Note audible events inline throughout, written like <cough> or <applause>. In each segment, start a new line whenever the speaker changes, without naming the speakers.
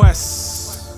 Quest.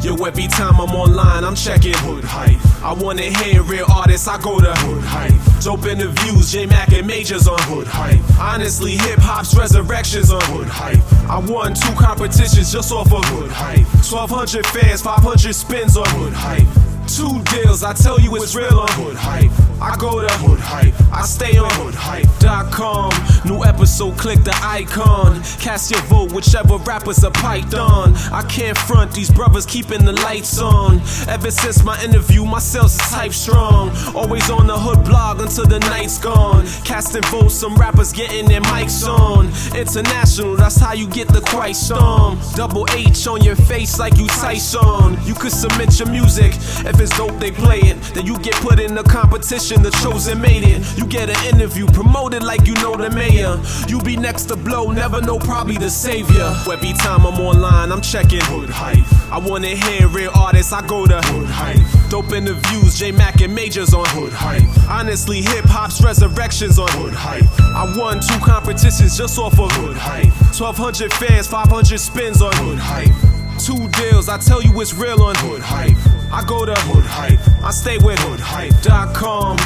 Yo, every time I'm online, I'm checking Hood Hype. I wanna hear real artists, I go to Hood Hype. Dope interviews, JMack and Majors on Hood Hype. Honestly, hip hop's resurrections on Hood Hype. I won two competitions just off of Hood Hype. 1200 fans, 500 spins on Hood Hype. Two deals, I tell you it's real on Hood Hype. I go to Hood Hype, I stay on HoodHype.com. New episode, click the icon. Cast your vote, whichever rappers are piped on. I can't front, these brothers keeping the lights on. Ever since my interview, my sales is type strong. Always on the hood blog until the night's gone. Casting votes, some rappers getting their mics on. International, that's how you get the quiet storm. Double H on your face like you Tyson. You could submit your music. If it's dope, they play it. Then you get put in the competition, the chosen made it. You get an interview, promoted like you know the mayor. You be next to blow, never know, probably the savior. Every time I'm online, I'm checking Hood Hype. I wanna hear real artists, I go to Hood Hype. Dope interviews, JMack and Majors on Hood Hype. Honestly, hip hop's resurrections on Hood Hype. I won two competitions just off of Hood Hype. 1200 fans, 500 spins on Hood Hype. Two deals, I tell you it's real on Hood Hype. I go to Hood Hype, I stay with HoodHype.com.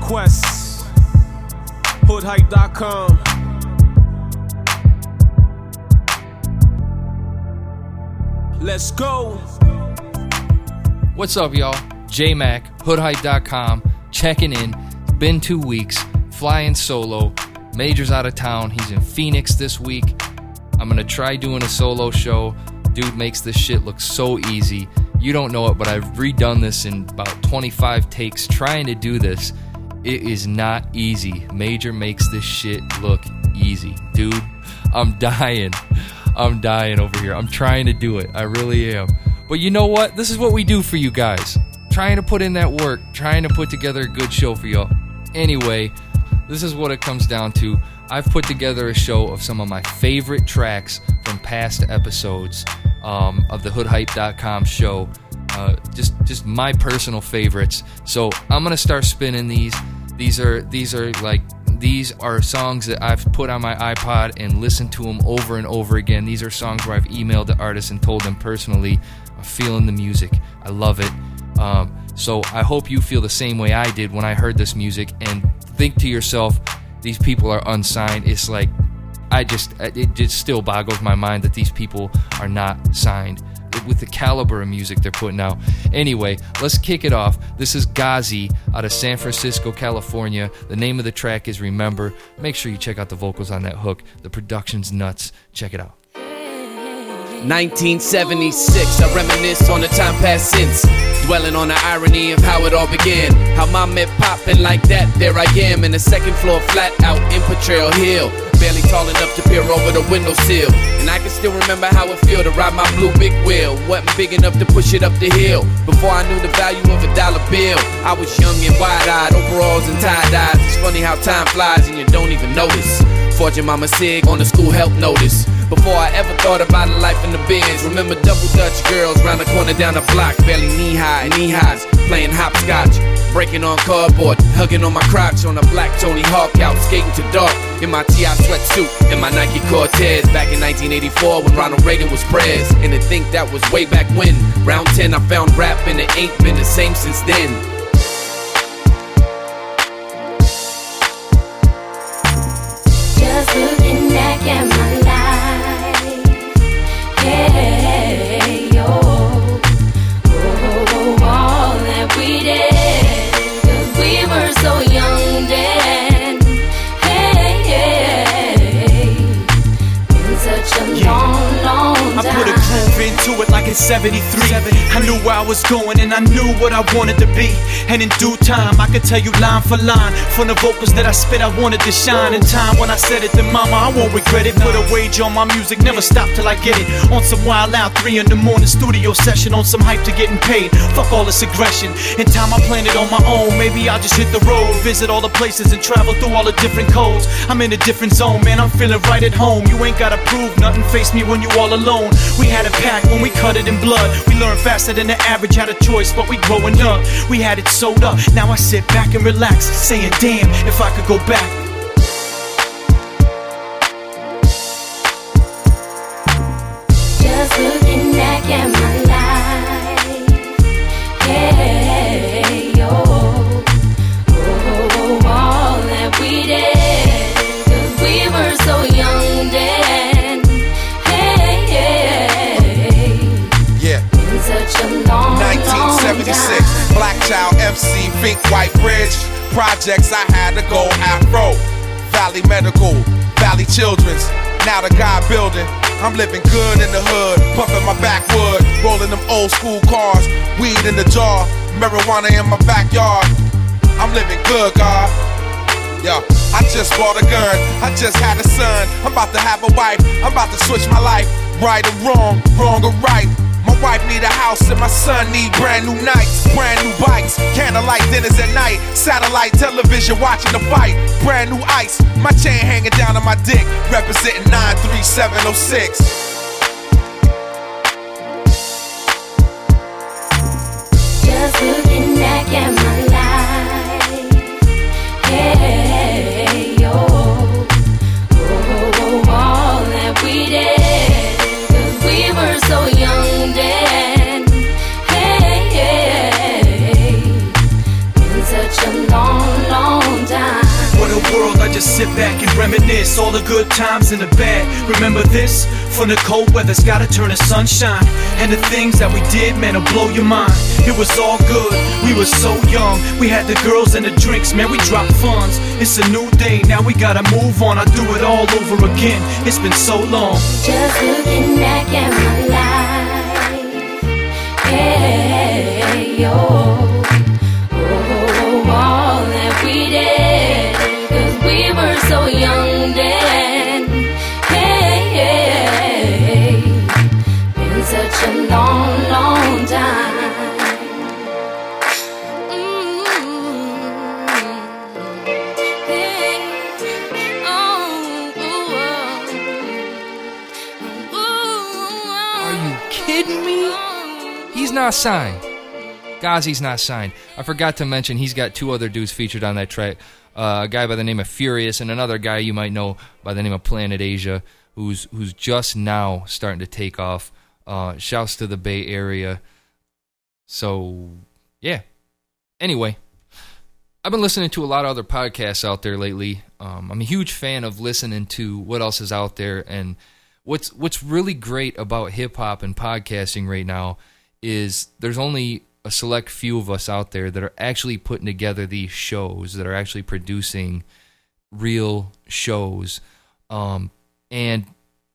Quest, HoodHype.com. Let's go.
What's up, y'all? JMack, HoodHype.com, checking in. It's been two weeks, flying solo. Major's out of town. He's in Phoenix this week. I'm gonna try doing a solo show. Dude makes this shit look so easy. You don't know it, but I've redone this in about 25 takes trying to do this. It is not easy. Major makes this shit look easy. Dude, I'm <laughs> dying. I'm dying over here. I'm trying to do it. I really am. But you know what? This is what we do for you guys. Trying to put in that work, trying to put together a good show for y'all. Anyway, this is what it comes down to. I've put together a show of some of my favorite tracks from past episodes um, of the HoodHype.com show. Uh, just just my personal favorites. So I'm gonna start spinning these. These are these are like these are songs that I've put on my iPod and listened to them over and over again. These are songs where I've emailed the artists and told them personally, I'm feeling the music. I love it. Um, so I hope you feel the same way I did when I heard this music and think to yourself, these people are unsigned. It's like I just it just still boggles my mind that these people are not signed with the caliber of music they're putting out. Anyway, let's kick it off. This is Gazi out of San Francisco, California. The name of the track is Remember. Make sure you check out the vocals on that hook. The production's nuts. Check it out.
1976, I reminisce on the time past since. Dwelling on the irony of how it all began. How my met popping like that, there I am in the second floor flat out in Potrero Hill. Barely tall enough to peer over the windowsill. And I can still remember how it feel to ride my blue big wheel. Wasn't big enough to push it up the hill. Before I knew the value of a dollar bill, I was young and wide eyed, overalls and tie dyes. It's funny how time flies and you don't even notice. Fortune Mama Sig on the school help notice. Before I ever thought about a life in the bins. Remember double Dutch girls round the corner down the block, barely knee high, knee highs, playing hopscotch. Breaking on cardboard, hugging on my crotch on a black Tony Hawk out, skating to dark. In my TI sweatsuit and my Nike Cortez back in 1984 when Ronald Reagan was prez. And to think that was way back when. Round 10, I found rap and it ain't been the same since then.
It like in 73. I knew where I was going and I knew what I wanted to be. And in due time, I could tell you line for line. From the vocals that I spit, I wanted to shine. In time, when I said it to mama, I won't regret it. Put a wage on my music, never stop till I get it. On some wild out, three in the morning studio session. On some hype to getting paid. Fuck all this aggression. In time, I plan it on my own. Maybe I'll just hit the road, visit all the places and travel through all the different codes. I'm in a different zone, man. I'm feeling right at home. You ain't gotta prove nothing. Face me when you all alone. We had a pack when we cut it in blood. We learn faster than the average, had a choice, but we growing up. We had it sewed up. Now I sit back and relax, saying, damn, if I could go back.
White Bridge, projects, I had to go Afro. Valley Medical, Valley Children's, now the God building. I'm living good in the hood, puffing my backwood, rolling them old school cars, weed in the jar, marijuana in my backyard. I'm living good, God. Yo, I just bought a gun, I just had a son, I'm about to have a wife, I'm about to switch my life, right or wrong, wrong or right. Wife need a house and my son need brand new nights, brand new bikes, candlelight dinners at night, satellite television watching the fight, brand new ice, my chain hanging down on my dick, representing 93706.
Just looking back at my
sit back and reminisce all the good times and the bad. Remember this? From the cold weather's gotta turn to sunshine. And the things that we did, man, will blow your mind. It was all good, we were so young. We had the girls and the drinks, man, we dropped funds. It's a new day, now we gotta move on. I do it all over again. It's been so long.
Just looking back at my life. Hey, yo. So young then. Hey, hey. Been such a long, long time. Mm. Hey. Oh, oh.
You kidding me? He's not signed. Ghazi's not signed. I forgot to mention he's got two other dudes featured on that track. Uh, a guy by the name of Furious and another guy you might know by the name of Planet Asia, who's who's just now starting to take off. Uh, shouts to the Bay Area. So yeah. Anyway, I've been listening to a lot of other podcasts out there lately. Um, I'm a huge fan of listening to what else is out there, and what's what's really great about hip hop and podcasting right now is there's only a select few of us out there that are actually putting together these shows, that are actually producing real shows. Um, and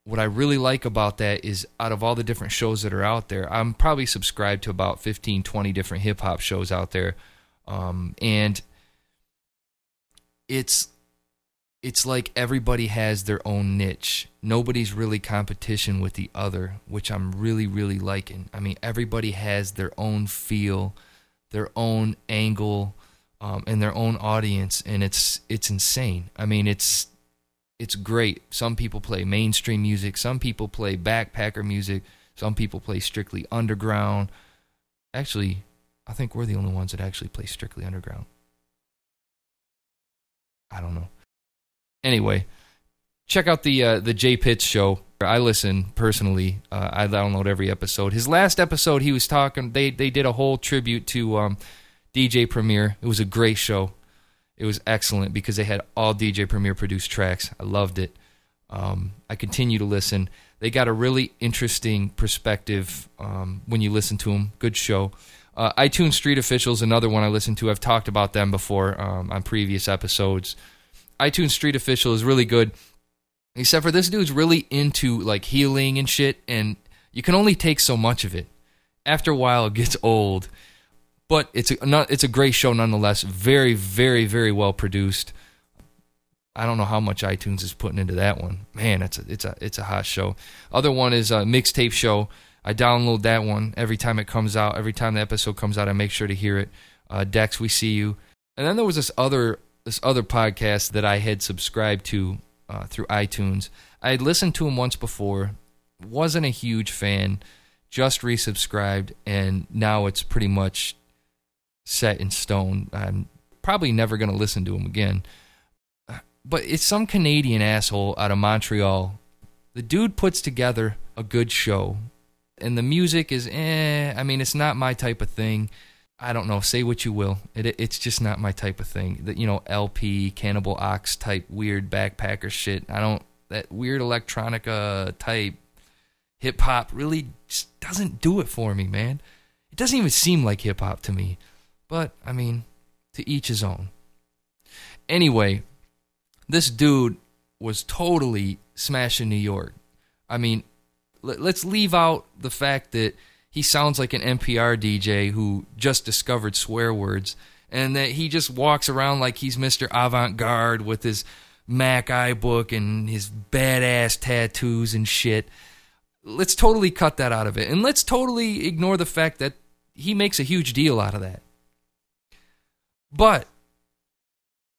what I really like about that is out of all the different shows that are out there, I'm probably subscribed to about 15, 20 different hip hop shows out there. Um, and it's it's like everybody has their own niche. Nobody's really competition with the other, which I'm really, really liking. I mean, everybody has their own feel, their own angle, um, and their own audience, and it's it's insane. I mean, it's it's great. Some people play mainstream music, some people play backpacker music, some people play strictly underground. Actually, I think we're the only ones that actually play strictly underground. I don't know. Anyway, check out the uh, the Jay Pitts show. I listen personally. Uh, I download every episode. His last episode, he was talking. They they did a whole tribute to um, DJ Premier. It was a great show. It was excellent because they had all DJ Premier produced tracks. I loved it. Um, I continue to listen. They got a really interesting perspective um, when you listen to them. Good show. Uh, iTunes Street Officials, another one I listen to. I've talked about them before um, on previous episodes. iTunes Street Official is really good, except for this dude's really into like healing and shit, and you can only take so much of it. After a while, it gets old, but it's a not, it's a great show nonetheless. Very, very, very well produced. I don't know how much iTunes is putting into that one. Man, it's a it's a it's a hot show. Other one is a mixtape show. I download that one every time it comes out. Every time the episode comes out, I make sure to hear it. Uh, Dex, we see you. And then there was this other this other podcast that I had subscribed to uh, through iTunes. I had listened to him once before, wasn't a huge fan, just resubscribed, and now it's pretty much set in stone. I'm probably never going to listen to him again. But it's some Canadian asshole out of Montreal. The dude puts together a good show, and the music is eh. I mean, it's not my type of thing. I don't know. Say what you will. It, it's just not my type of thing. That you know, El-P, Cannibal Ox type weird backpacker shit. I don't that weird electronica type hip hop really just doesn't do it for me, man. It doesn't even seem like hip hop to me. But I mean, To each his own. Anyway, this dude was totally smashing New York. I mean, let, let's leave out the fact that he sounds like an NPR DJ who just discovered swear words and that he just walks around like he's Mr. Avant Garde with his Mac iBook and his badass tattoos and shit. Let's totally cut that out of it. And let's totally ignore the fact that he makes a huge deal out of that. But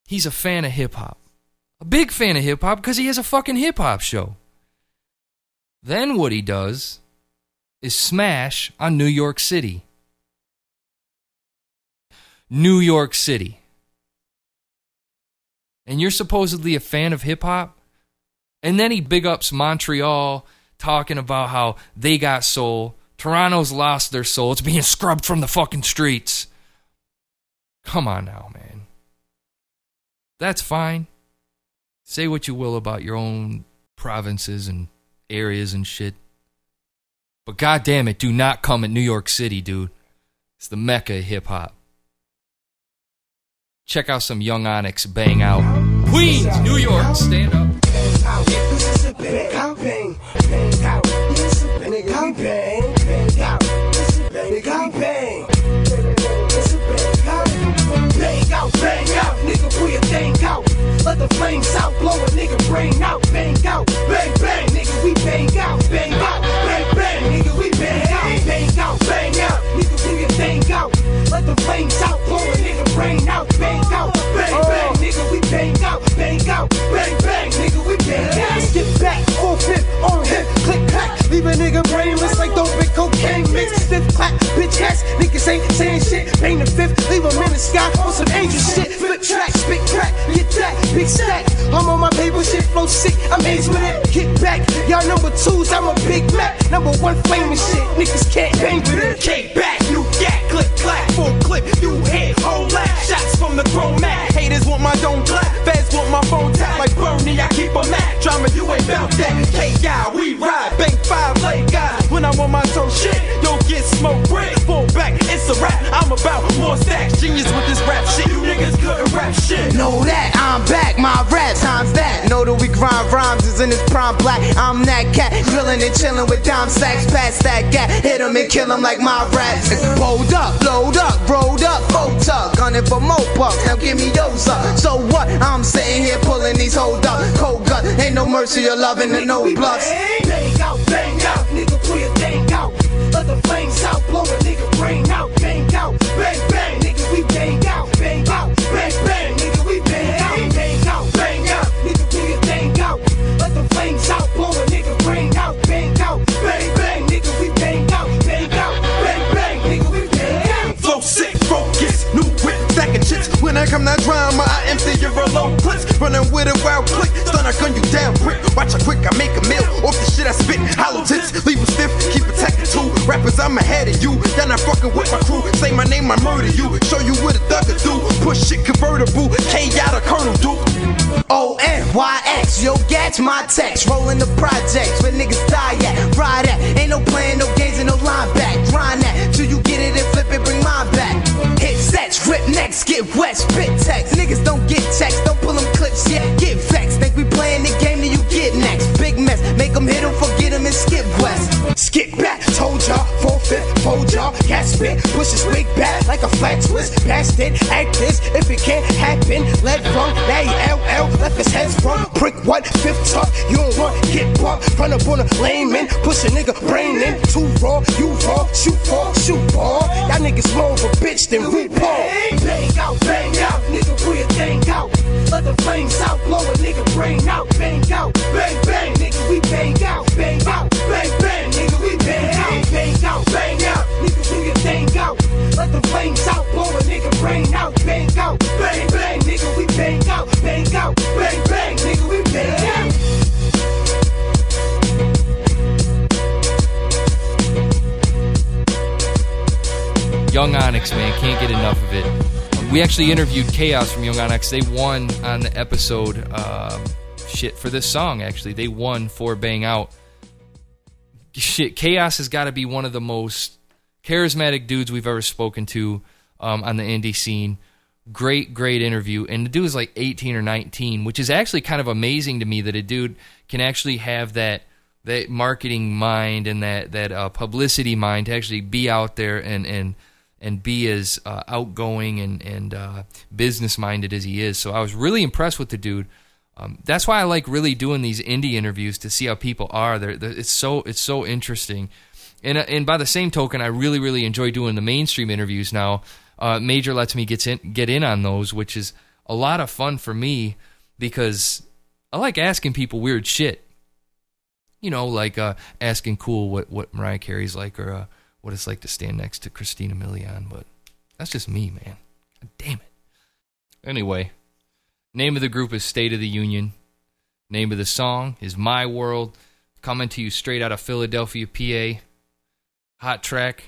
he's a fan of hip hop. A big fan of hip hop because he has a fucking hip hop show. Then what he does is smash on New York City. New York City. And you're supposedly a fan of hip hop? And then he big ups Montreal, talking about how they got soul. Toronto's lost their soul. It's being scrubbed from the fucking streets. Come on now, man. That's fine. Say what you will about your own provinces and areas and shit. But goddamn it, do not come at New York City, dude. It's the mecca of hip hop. Check out some Young Onyx bang out. Queens, New York, stand up.
Let the flames out, blow a nigga brain out. Bang out, bang bang, nigga, we bang out, bang out, brain out, bang out, bang oh. bang, nigga, we bang out, bang out, bang bang, nigga, we bang out. Skip back, full flip on him, click clack, leave a nigga brainless like dope and cocaine mix. Stiff clap, bitch ass, niggas ain't saying shit. Bang the fifth, leave him in the sky on some angel shit. Flip track, spit crack, get that big stack. I'm on my paper shit, flow sick. I'm aged with it. Get back, y'all number twos. I'm a big Mac, number one flaming shit. Niggas can't bang with it. Came back, new gat, click clack, full clip. You hit, whole laugh. Shots from the grown man. Haters want my don't clap. Feds want my phone tap like Bernie. I keep a Mac. Drama, you ain't bout that. K-Guy, we ride. Bank five, lay guy. When I'm on my toe shit, don't get smoke bread. Fall back, it's a rap. I'm about more stacks. Genius with this rap shit. You niggas couldn't rap shit. Know that I'm back, my rap times that. That we grind rhymes is in his prime black. I'm that cat, grilling and chilling with dime sacks. Past that gap, hit him and kill him like my raps. Hold up, load up, rolled up, full tuck. Gunning for more bucks, now give me those up. So what? I'm sitting here pulling these hold up. Cold gun, ain't no mercy or loving and no bluffs. Bang out, bang out, nigga, pull your thing out. Let the flames out, blow a nigga brain out, bang out, bang bang, nigga, we bang out, quick. I make a meal off the shit I spit. Hollow tips, leave leave 'em stiff, keep attacking two Rappers, I'm ahead of you. Y'all not fucking with my crew. Say my name, I murder you. Show you what a thugger do. Push shit convertible, K out Colonel Duke. O N Y X, yo, gats my text. Rolling the projects where niggas die at. Ride at, ain't no playing, no games, and no line back. Grind that till you get it and flip it, bring mine back. Hit sets, rip necks, get wet, spit text. Spit, push his wig back like a flat twist. Bastard, act this, if it can't happen, let run. That LL, left his head from prick what, fifth tuck, you don't want, get bumped, run up on a layman, push a nigga brain in, too raw, you raw, shoot for, shoot ball. Y'all niggas more of a bitch than RuPaul. Bang out, bang out, nigga, pull your thing out. Let the flames out, blow We
actually interviewed Chaos from Young Onyx. They won on the episode. Um, shit for this song. Actually, they won for Bang Out. Shit, Chaos has got to be one of the most charismatic dudes we've ever spoken to um, on the indie scene. Great, great interview. And the dude is like 18 or 19, which is actually kind of amazing to me that a dude can actually have that that marketing mind and that that uh, publicity mind to actually be out there and and and be as uh, outgoing and and uh, business minded as he is. So I was really impressed with the dude. Um, that's why I like really doing these indie interviews to see how people are. They're, they're, it's so it's so interesting. And uh, and by the same token, I really really enjoy doing the mainstream interviews now. Uh, Major lets me get in get in on those, which is a lot of fun for me because I like asking people weird shit. You know, like uh, asking cool what what Mariah Carey's like, or uh, what it's like to stand next to Christina Milian. But that's just me, man. God damn it. Anyway, name of the group is State of the Union. Name of the song is My World. Coming to you straight out of Philadelphia, PA. Hot track.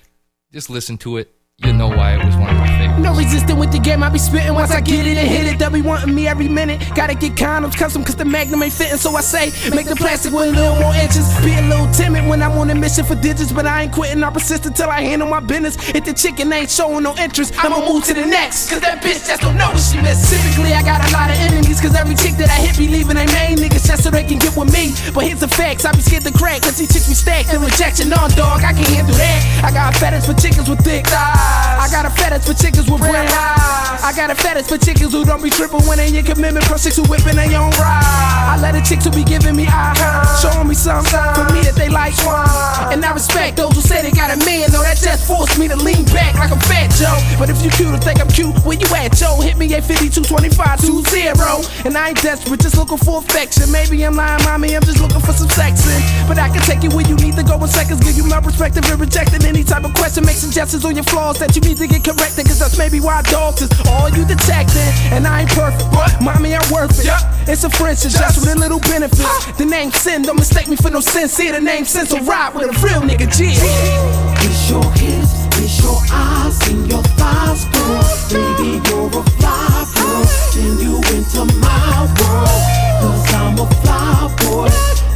Just listen to it. You know why it was one of my favorites.
No resisting with the game, I be spitting once I get it and hit it. They'll be wanting me every minute. Gotta get condoms custom cause the magnum ain't fitting. So I say, make the plastic with a little more inches. Be a little timid when I'm on a mission for digits, but I ain't quitting. I'm persistent till I handle my business. If the chicken ain't showing no interest, I'ma move to the next. Cause that bitch just don't know what she miss. Typically, I got a lot of enemies cause every chick that I hit be leaving they main niggas just so they can get with me. But here's the facts, I be scared to crack cause these chicks be stacked. The rejection on dog, I can't handle that. I got fetish for chickens with thick thighs. I got a fetish for chickens with brown eyes. I got a fetish for chickens who don't be tripping when they in commitment. Pro chicks who whipping their own ride. I let the chicks who be giving me eye, showing me something for me that they like. And I respect those who say they got a man. though that just forced me to lean back like I'm fat Joe. But if you cute or think I'm cute, where you at, Joe? Hit me at 52 25 20. And I ain't desperate, just looking for affection. Maybe I'm lying, mommy, I'm just looking for some sexing. But I can take you where you need to go in seconds. Give you my perspective and rejecting any type of question. Make suggestions on your flaws that you need to get corrected. Cause that's maybe why dogs is all you detecting. And I ain't perfect, but mommy, I'm worth it. It's a friendship, just with a little benefit. The name Sin, don't mistake me for no sense. sincere. The name Sin, so ride with a real nigga G.
It's your hips, it's your eyes, and your thighs, girl. Baby, you're a fly girl, and you into my world. Cause I'm a fly boy,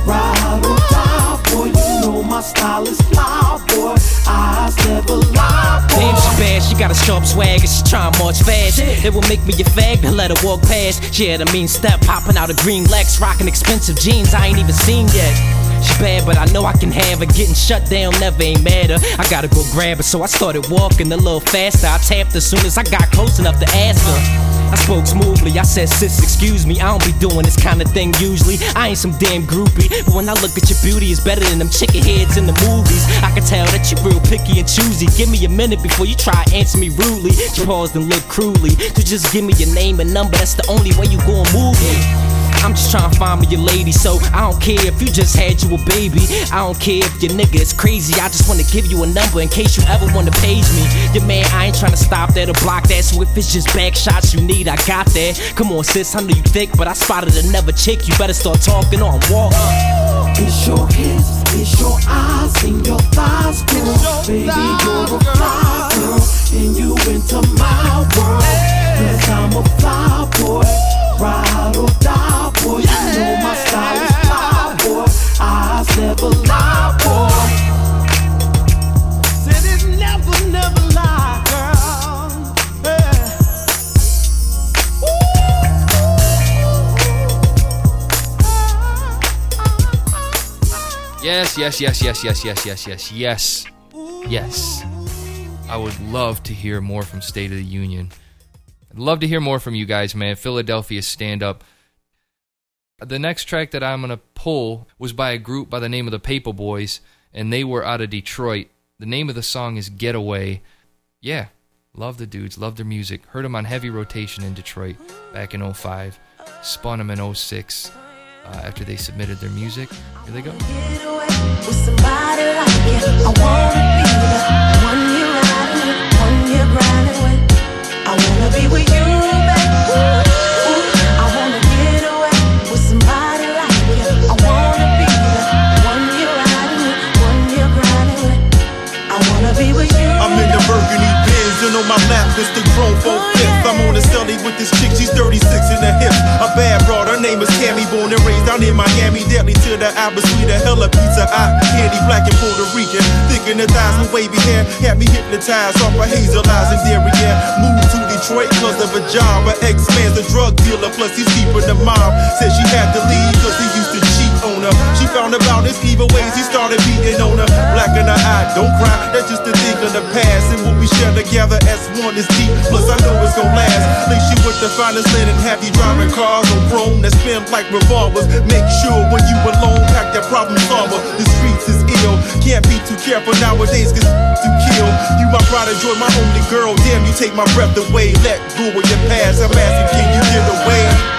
ride or die, boy. You know my style is fly, boy. Eyes never lie, boy.
Damn, she bad, she got a sharp swag and she tryna march fast. It will make me a fag to let her walk past. She had a mean step, popping out of green Lex, rocking expensive jeans I ain't even seen yet. She bad, but I know I can have her. Getting shut down never ain't matter. I gotta go grab her, so I started walking a little faster. I tapped as soon as I got close enough to ask her. I spoke smoothly, I said, sis, excuse me, I don't be doing this kind of thing usually. I ain't some damn groupie, but when I look at your beauty, it's better than them chicken heads in the movies. I can tell that you real picky and choosy. Give me a minute before you try to answer me rudely. She paused and looked cruelly. To just give me your name and number, that's the only way you gon' move me. I'm just trying to find me a lady, so I don't care if you just had you a baby. I don't care if your nigga is crazy. I just wanna give you a number in case you ever wanna page me. Your man, I ain't trying to stop that or block that. So if it's just back shots you need, I got that. Come on, sis, I know you thick, but I spotted another chick. You better start talking or I'm walking.
It's your hips, it's your eyes, and your thighs, girl. Baby, you're a fly girl, and you into my world. Cause I'm a fly boy, ride or die, boy. You know my style is fly, boy. Eyes never lie, boy.
Said it never, never lie, girl. Yeah.
Yes, yes, yes, yes, yes, yes, yes, yes, yes, yes. I would love to hear more from State of the Union. Love to hear more from you guys, man. Philadelphia stand up. The next track that I'm gonna pull was by a group by the name of the Paper Boys, and they were out of Detroit. The name of the song is Getaway. Yeah, love the dudes, love their music. Heard them on heavy rotation in Detroit back in 05. Spun them in 06 uh, after they submitted their music. Here they go.
I wanna be with you, baby.
On my lap is the Chrome 4 I'm on a celly with this chick, she's 36 in the hip. A bad broad, her name is Cammy, born and raised down in Miami, deadly to the eye, but sweeter hella pizza. I candy black and Puerto Rican, thick in the thighs with wavy hair, had me hypnotized off of hazel eyes and dairy yeah. Moved to Detroit cause of a job, but ex-man's a drug dealer, plus he's keeping the mob. Said she had to leave cause he used to cheat on her. She found about his evil ways, he started beating on her. Black in her eye, don't cry, that's just of the past. And what we share together as one is deep, plus I know it's gonna last. Lace you with the finest linen, have you driving cars on chrome that spin like revolvers. Make sure when you alone, pack that problem solver. The streets is ill, can't be too careful nowadays, cause to kill. You my pride and joy, my only girl. Damn, you take my breath away. Let go of your past. I'm asking, can you get away?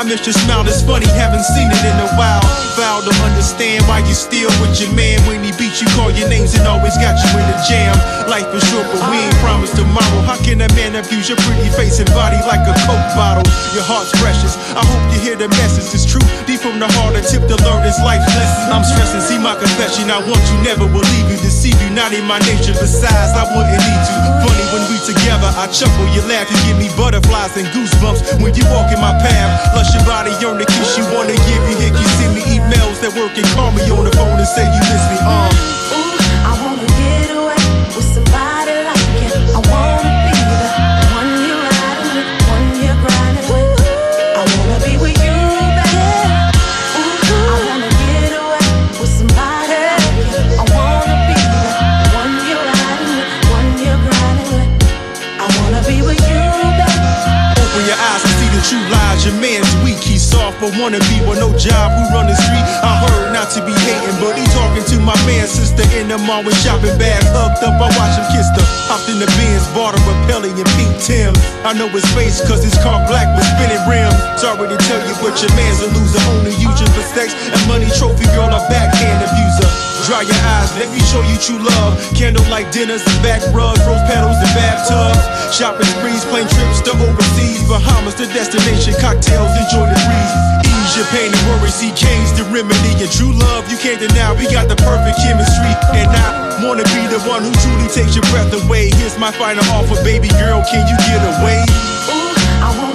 I
miss your smile, it's funny, haven't seen it in a while. Foul to understand why you still with your man when he beat you, call your names and always got you in the jam. Life is short, but we ain't promised tomorrow. How can a man abuse your pretty face and body like a coke bottle? Your heart's precious. I hope you hear the message. It's true, deep from the heart, a tip to learn this life lesson. I'm stressing, see my confession. I want you, never will leave you, deceive you. Not in my nature. Besides, I wouldn't need you. Funny when we together, I chuckle, you laugh, you give me butterflies and goosebumps when you walk in my path. Lush to kiss you, wanna give you hick. You send me emails that work and call me on the phone and say you miss me. Um. But wanna be with no job. Who run the street? I heard not to be hating, but he talking to my man, sister in the mall with shopping bags hugged up. I watch him kiss her. Hopped in the Benz, bought a Pelly and pink Tim. I know his face, cause his car black with spinning rims. Sorry to tell you, but your man's a loser. Only you for sex and money trophy girl, a backhand abuser. Dry your eyes, let me show you true love. Candlelight dinners and back rubs, rose petals and bathtubs. Shopping sprees, plane trips to overseas. Bahamas, the destination, cocktails, enjoy the breeze. Ease your pain and worry, see Kane's the remedy. And true love, you can't deny, we got the perfect chemistry. And I wanna be the one who truly takes your breath away. Here's my final offer, baby girl, can you get away?
Ooh, I wanna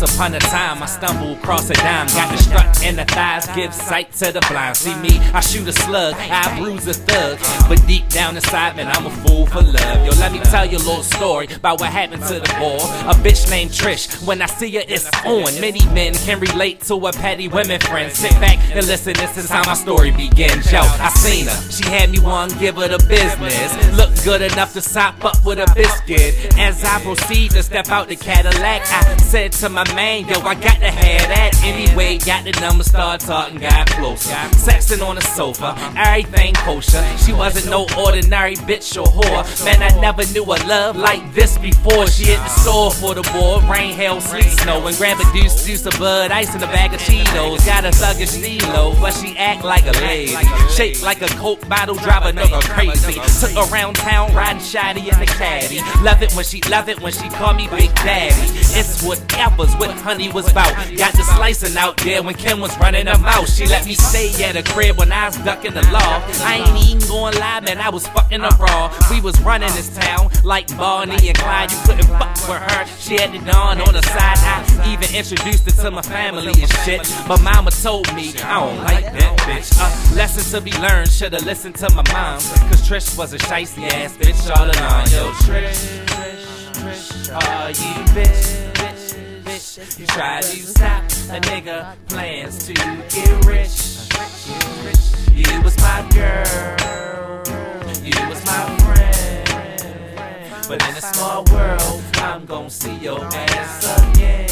once upon a time I stumbled across a dime. Got the strut and the thighs, give sight to the blind. See me, I shoot a slug, I bruise a thug. But deep down inside, man, I'm a fool for love. Yo, let me tell you a little story about what happened to the boy. A bitch named Trish. When I see her, it's on. Many men can relate to a petty women friend. Sit back and listen, this is how my story begins. Yo, I seen her, she had me one, give her the business. Look good enough to sop up with a biscuit. As I proceed to step out the Cadillac, I said to my man, yo, I got to have that. Anyway, got the number, start talking, got closer. Sexing on the sofa, everything kosher. She wasn't no ordinary bitch or whore. Man, I never knew a love like this before. She hit the store for the boy, rain, hail, sleet, snow, and grab a deuce, juice of bud, ice in a bag of Cheetos. Got a thuggish stilo, but she act like a lady. Shaped like a coke bottle, drive a nigga crazy. Took around town, riding shiny in the caddy. Love it when she love it when she call me Big Daddy. It's whatever's what honey was about. Got the slicing out there when Kim was running her mouth. She let me stay at her crib when I was ducking the law. I ain't even going live, man, I was fucking her raw. We was running this town like Bonnie and Clyde. You couldn't fuck with her. She had it on on the side. I even introduced her to my family and shit. But mama told me I don't like that bitch. A lesson to be learned, should've listened to my mom. Cause Trish was a shicey ass bitch all along. Yo, Trish, Trish, Trish, are you bitch? You try to stop a nigga plans to get rich. You was my girl, you was my friend. But in a small world, I'm gonna see your ass again.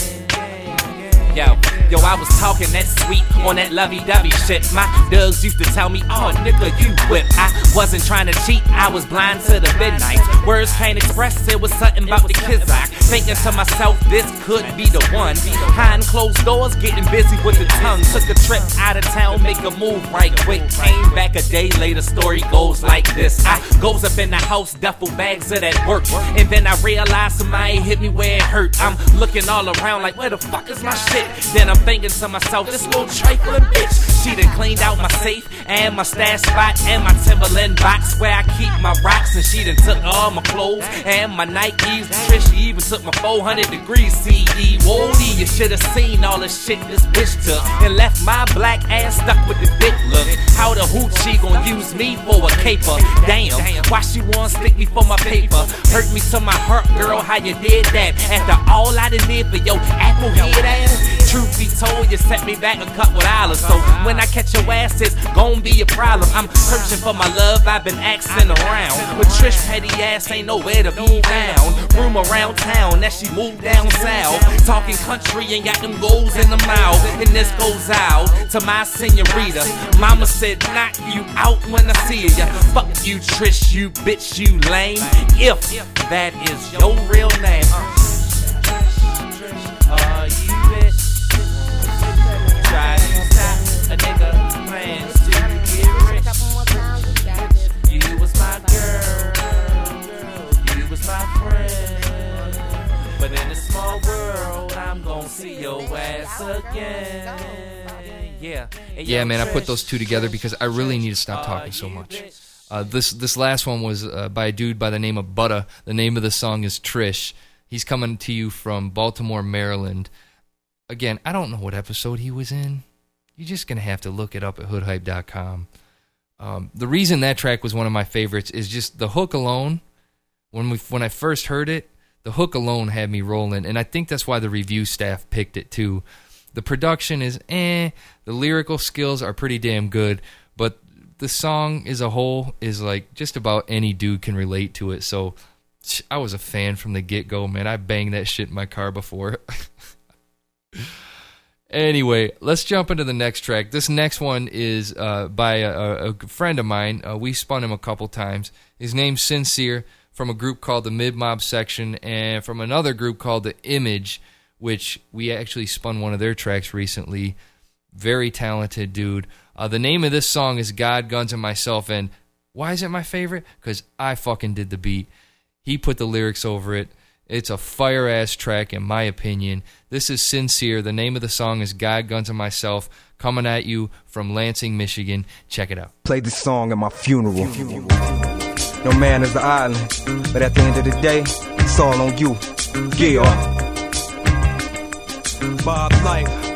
Yo, yo, I was talking that sweet on that lovey dovey shit. My dugs used to tell me, oh, nigga, you whip. I wasn't trying to cheat, I was blind to the midnight. Words can't express, it was something about the kids. I thinking to myself, this could be the one. Behind closed doors, getting busy with the tongue. Took a trip out of town, make a move right quick. Came back a day later, story goes like this. I goes up in the house, duffel bags of that work. And then I realized somebody hit me where it hurt. I'm looking all around like, where the fuck is my shit? Then I'm thinking to myself, this little trifling bitch. She done cleaned out my safe and my stash spot and my Timberland box where I keep my rocks. And she done took all my clothes and my Nikes. Trish, she even took my 400 degrees CE. Whoa, you should have seen all the shit this bitch took and left my black ass stuck with the big look. How the hoochie gon' use me for a caper? Damn, why she wanna stick me for my paper? Hurt me to my heart, girl, how you did that? After all I done did for your apple head ass? Truth be told, you set me back a couple dollars. So when I catch your ass, it's gon' be a problem. I'm searching for my love, I've been asking around. But Trish petty ass ain't nowhere to be found. Room around town that she moved down south. Talking country and got them goals in the mouth. And this goes out to my senorita. Mama said, knock you out when I see ya. Fuck you, Trish, you bitch, you lame. If that is your real name. But in a small world, I'm gonna see your ass again. Yeah,
Yeah, man, I put those two together because I really need to stop talking so much. Uh, this this last one was uh, by a dude by the name of Butta. The name of the song is Trish. He's coming to you from Baltimore, Maryland. Again, I don't know what episode he was in. You're just gonna have to look it up at hoodhype.com. Um, the reason that track was one of my favorites is just the hook alone. When we when I first heard it, the hook alone had me rolling, and I think that's why the review staff picked it too. The production is eh, the lyrical skills are pretty damn good, but the song as a whole is like just about any dude can relate to it. So I was a fan from the get go, man. I banged that shit in my car before. <laughs> Anyway, let's jump into the next track. This next one is uh, by a, a- friend of mine. Uh, we spun him a couple times. His name's Sincere from a group called the Mid Mob Section and from another group called the Image, which we actually spun one of their tracks recently. Very talented dude. Uh, the name of this song is God, Guns, and Myself. And why is it my favorite? Because I fucking did the beat. He put the lyrics over it. It's a fire ass track, in my opinion. This is sincere. The name of the song is God, Guns, and Myself, coming at you from Lansing, Michigan. Check it out.
Played this song at my funeral. No man is the island, but at the end of the day, it's all on you. Yeah. Bob Life.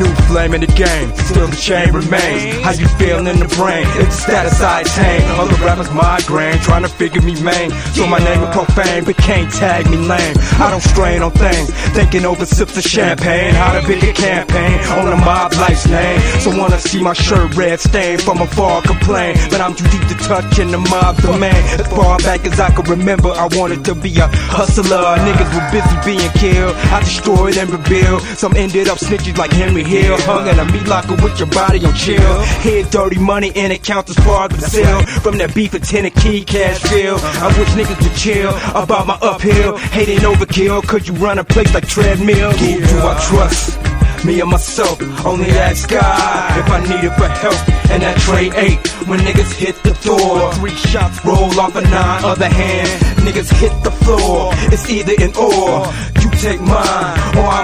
New flame in the game, still the chain remains. How you feeling in the brain? It's the status I attain. Other rappers migraine, trying to figure me main. So my name is profane, but can't tag me lame. I don't strain on things, thinking over sips of champagne. How to pick a campaign on a mob life's name. So wanna see my shirt red stained from afar, complain. But I'm too deep to touch in the mob domain. As far back as I can remember, I wanted to be a hustler. Niggas were busy being killed. I destroyed and rebuilt. Some ended up snitches like Henry Hill. Hung in a meat locker with your body on chill. Head dirty money in accounts as far as Brazil. From that beef and Tennessee cash deal. I wish niggas would chill about my uphill. Hating overkill, could you run a place like treadmill? Who do I trust? Me and myself, only ask God if I need it for help. And that tray eight when niggas hit the door. Three shots roll off a nine, other hand, niggas hit the floor. It's either in or. You take mine,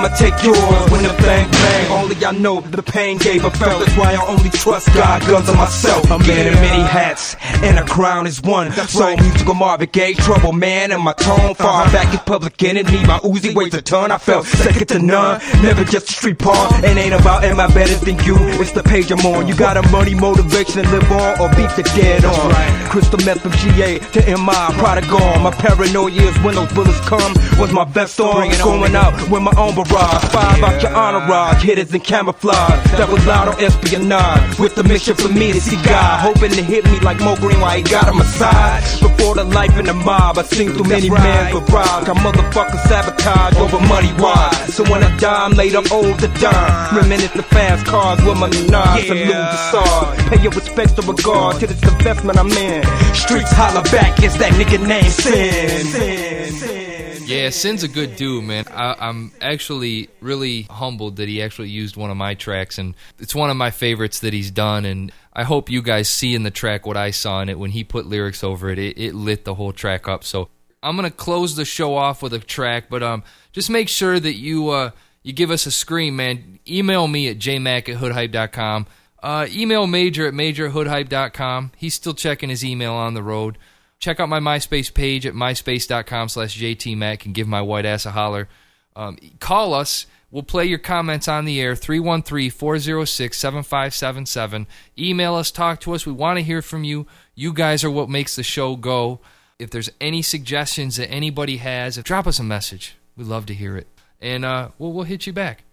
I'ma take yours when the bang bang. Only I know the pain gave a felt. That's why I only trust God, guns on myself. A man in many hats, and a crown is one. So musical Marvin Gaye, trouble man, and my tone far back in public enemy. My Uzi weighs a ton. I felt second to none. Never just a street pawn. It ain't about am I better than you? It's the page I'm on. You got a money motivation to live on or beat the dead on. Crystal meth from GA to MI, prodigal. My paranoia is when those bullets come. Was my best on going out with my own barrage. Five out your entourage, hitters in camouflage. That was loud on espionage. With the mission for me to see God, hoping to hit me like Moe Greene while he got a massage. Before the life in the mob, I seen through many men for robbed. Got motherfuckers sabotage over money wise. So when I die, I'm laid up old to die. Reminisce the fast cars with my knives and lose the sword. Pay your respect or regard to this investment I'm in. Streets holler back, it's that nigga name Sin.
Yeah, Sin's a good dude, man. I, I'm actually really humbled that he actually used one of my tracks, and it's one of my favorites that he's done. And I hope you guys see in the track what I saw in it when he put lyrics over it. It, it lit the whole track up. So I'm gonna close the show off with a track, but um, just make sure that you uh you give us a scream, man. Email me at jmac at hoodhype.com. Uh, email Major at major at hoodhype.com. He's still checking his email on the road. Check out my MySpace page at myspace.com slash jtmac and give my white ass a holler. Um, call us. We'll play your comments on the air, 313-406-7577. Email us, talk to us. We want to hear from you. You guys are what makes the show go. If there's any suggestions that anybody has, drop us a message. We'd love to hear it. And uh, we'll, we'll hit you back.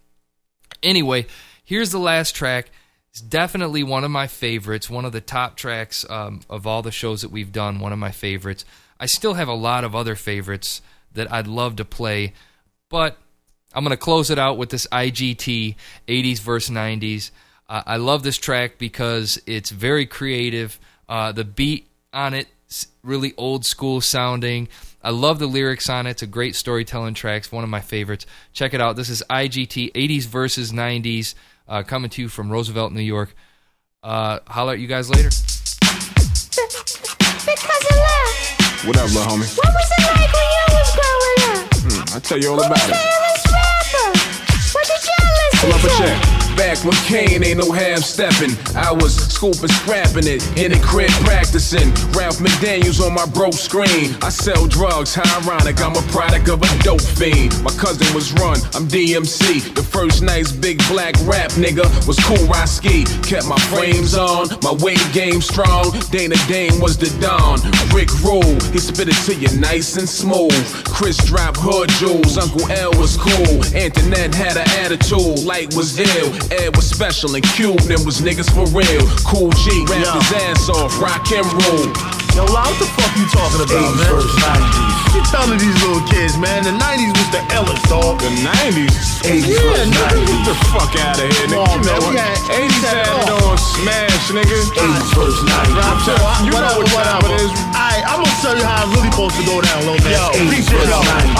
Anyway, here's the last track. It's definitely one of my favorites, one of the top tracks um, of all the shows that we've done, one of my favorites. I still have a lot of other favorites that I'd love to play, but I'm going to close it out with this IGT 80s versus 90s. Uh, I love this track because it's very creative. Uh, the beat on it really old school sounding. I love the lyrics on it. It's a great storytelling track. It's one of my favorites. Check it out. This is IGT 80s versus 90s uh, coming to you from Roosevelt, New York. Uh, holler at you guys later.
Because of love.
What up, little homie?
What was it like when you was growing up?
Hmm, I'll tell you all
Who
about
was
it.
illest rapper? What did y'all
Pull up a check. Back when Kane ain't no half stepping, I was scooping, scrapping it in the crib practicing. Ralph McDaniels on my bro screen. I sell drugs, how ironic. I'm a product of a dope fiend. My cousin was run, I'm DMC. The first nice big black rap nigga was Kool Rock-Ski. Kept my frames on, my weight game strong. Dana Dane was the Don. Rick Rule, he spit it to you nice and smooth. Chris drop hood jewels, Uncle L was cool. Antoinette had an attitude, Lyte was ill. Ed was special and them was niggas for real. Kool G, rap his ass off, rock and roll.
Yo, Lyle, what the fuck you talking about, man?
versus 90s.
You telling these little kids, man, the 90s was the illest, dog.
The 90s?
80s
yeah, nigga,
90s.
get the fuck out of here, nigga. You know
man,
what? 80s had it on smash, nigga.
80s versus 90s.
I'm telling you, know what time it is.
Alright, I'm gonna tell you how it's really supposed to go down, little man.
Yo, 80s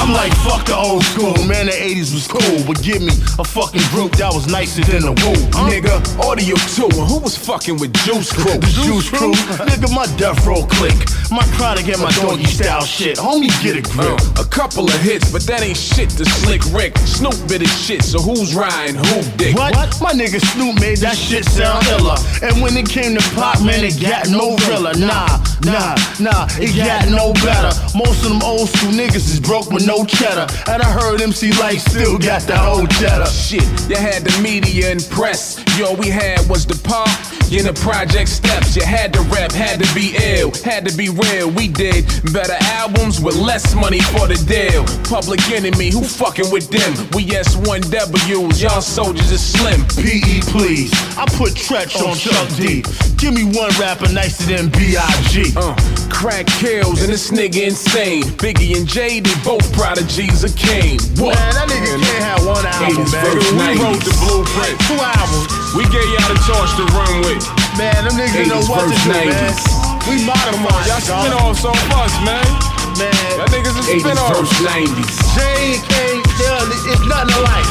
this out.
versus 90s.
I'm like, fuck the old school, man. The 80s was cool, but give me a fucking group that was nicer than the Wu. Huh?
Nigga, audio too. And who was fucking with Juice Crew?
The Juice Crew, nigga, my death row click, my chronic and my doggy style shit. Homie, get a grip.
Uh, a couple of hits, but that ain't shit to Slick Rick. Snoop bit his shit, so who's riding who dick?
What? My nigga Snoop made that shit sound iller. And when it came to pop, man, it got no realer. Nah, nah, nah, it got no better. Most of them old school niggas is broke with no cheddar. And I heard MC Lyte still got that old cheddar.
Shit, you had the media and press. Yo, we had was the pop in the project steps. You had to rap, had to be ill, had to be real. We did better albums with less money for the deal. Public enemy, who fucking with them? We S1Ws, y'all soldiers is slim.
PE, please. I put Treach on Chuck D. Give me one rapper nicer than B.I.G.
Uh, crack kills and this nigga insane. Biggie and they both prodigies of Kane. What?
Man, that nigga can't have one album,
80s
man. We
90s.
wrote the blueprint. Two albums.
We gave y'all the torch to run with.
Man, them niggas know what to do, man.
90s.
We modified,
Y'all spin offs on us, man.
Man,
Y'all niggas is
80s
spin offs.
versus
90s.
J and K, yeah, it's nothing alike.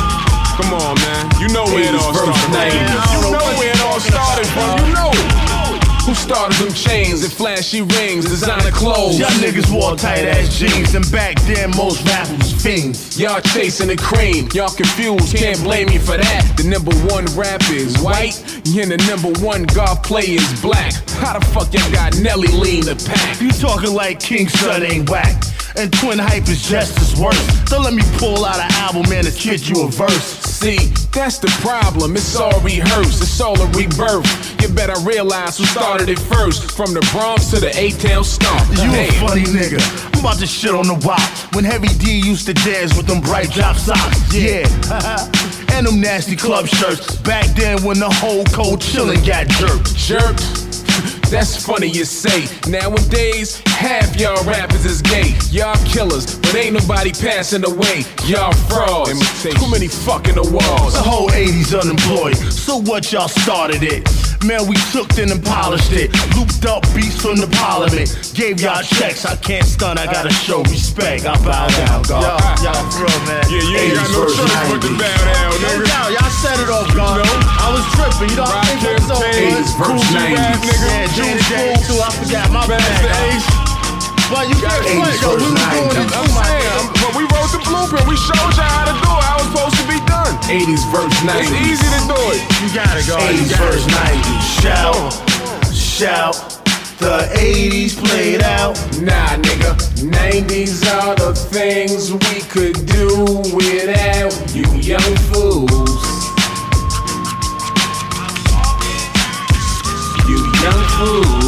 Come on, man. You know where it
80s
all started.
90s.
You know where it all started from. You know. Who Started them chains and flashy rings, designer clothes.
Y'all niggas wore tight ass jeans, and back then most rappers was fiends.
Y'all chasing the cream, y'all confused, can't blame me for that. The number one rapper is white, and the number one golf player is black. How the fuck y'all got Nelly lean the pack?
You talking like King Sun ain't whack. And Twin Hype is just as worse. Don't let me pull out an album and a kid you a verse.
See, that's the problem. It's all rehearsed, it's all a rebirth. You better realize who started it first. From the Bronx to the A-Town stomp.
You a funny nigga. I'm about to shit on the wop. When Heavy D used to dance with them bright drop socks. Yeah. <laughs> and them nasty club shirts. Back then when the whole cold chillin' got jerked.
Jerked? That's funny you say. Nowadays, half y'all rappers is gay. Y'all killers, but ain't nobody passing away. Y'all frauds. Too many fucking awards.
The whole 80s unemployed. So what y'all started it? Man, we took it and polished it. Looped up beats from the parliament. Gave y'all checks. I can't stun, I gotta show respect. I bow down, God. Y'all, y'all for real, man.
Yeah, you ain't got no
versus
choice but to
90s.
bow down,
Man,
nigga.
y'all, y'all set it off, God. I was tripping, you know what I think it was over.
80s versus
Kool G Rap,
90s.
nigga. Yeah, Janet Jackson too, I forgot. My bad, guys. But you got it, yo, we was doing it
I'm
too, my
saying, but we wrote the blueprint. We showed y'all how to do it. How it's supposed to be done. 80s verse 90s. It's easy to do it.
You got it, go.
80s
80s
verse
versus 90s. Shout, shout. The 80s played out.
Nah, nigga. 90s are the things we could do without you young fools. You young fools.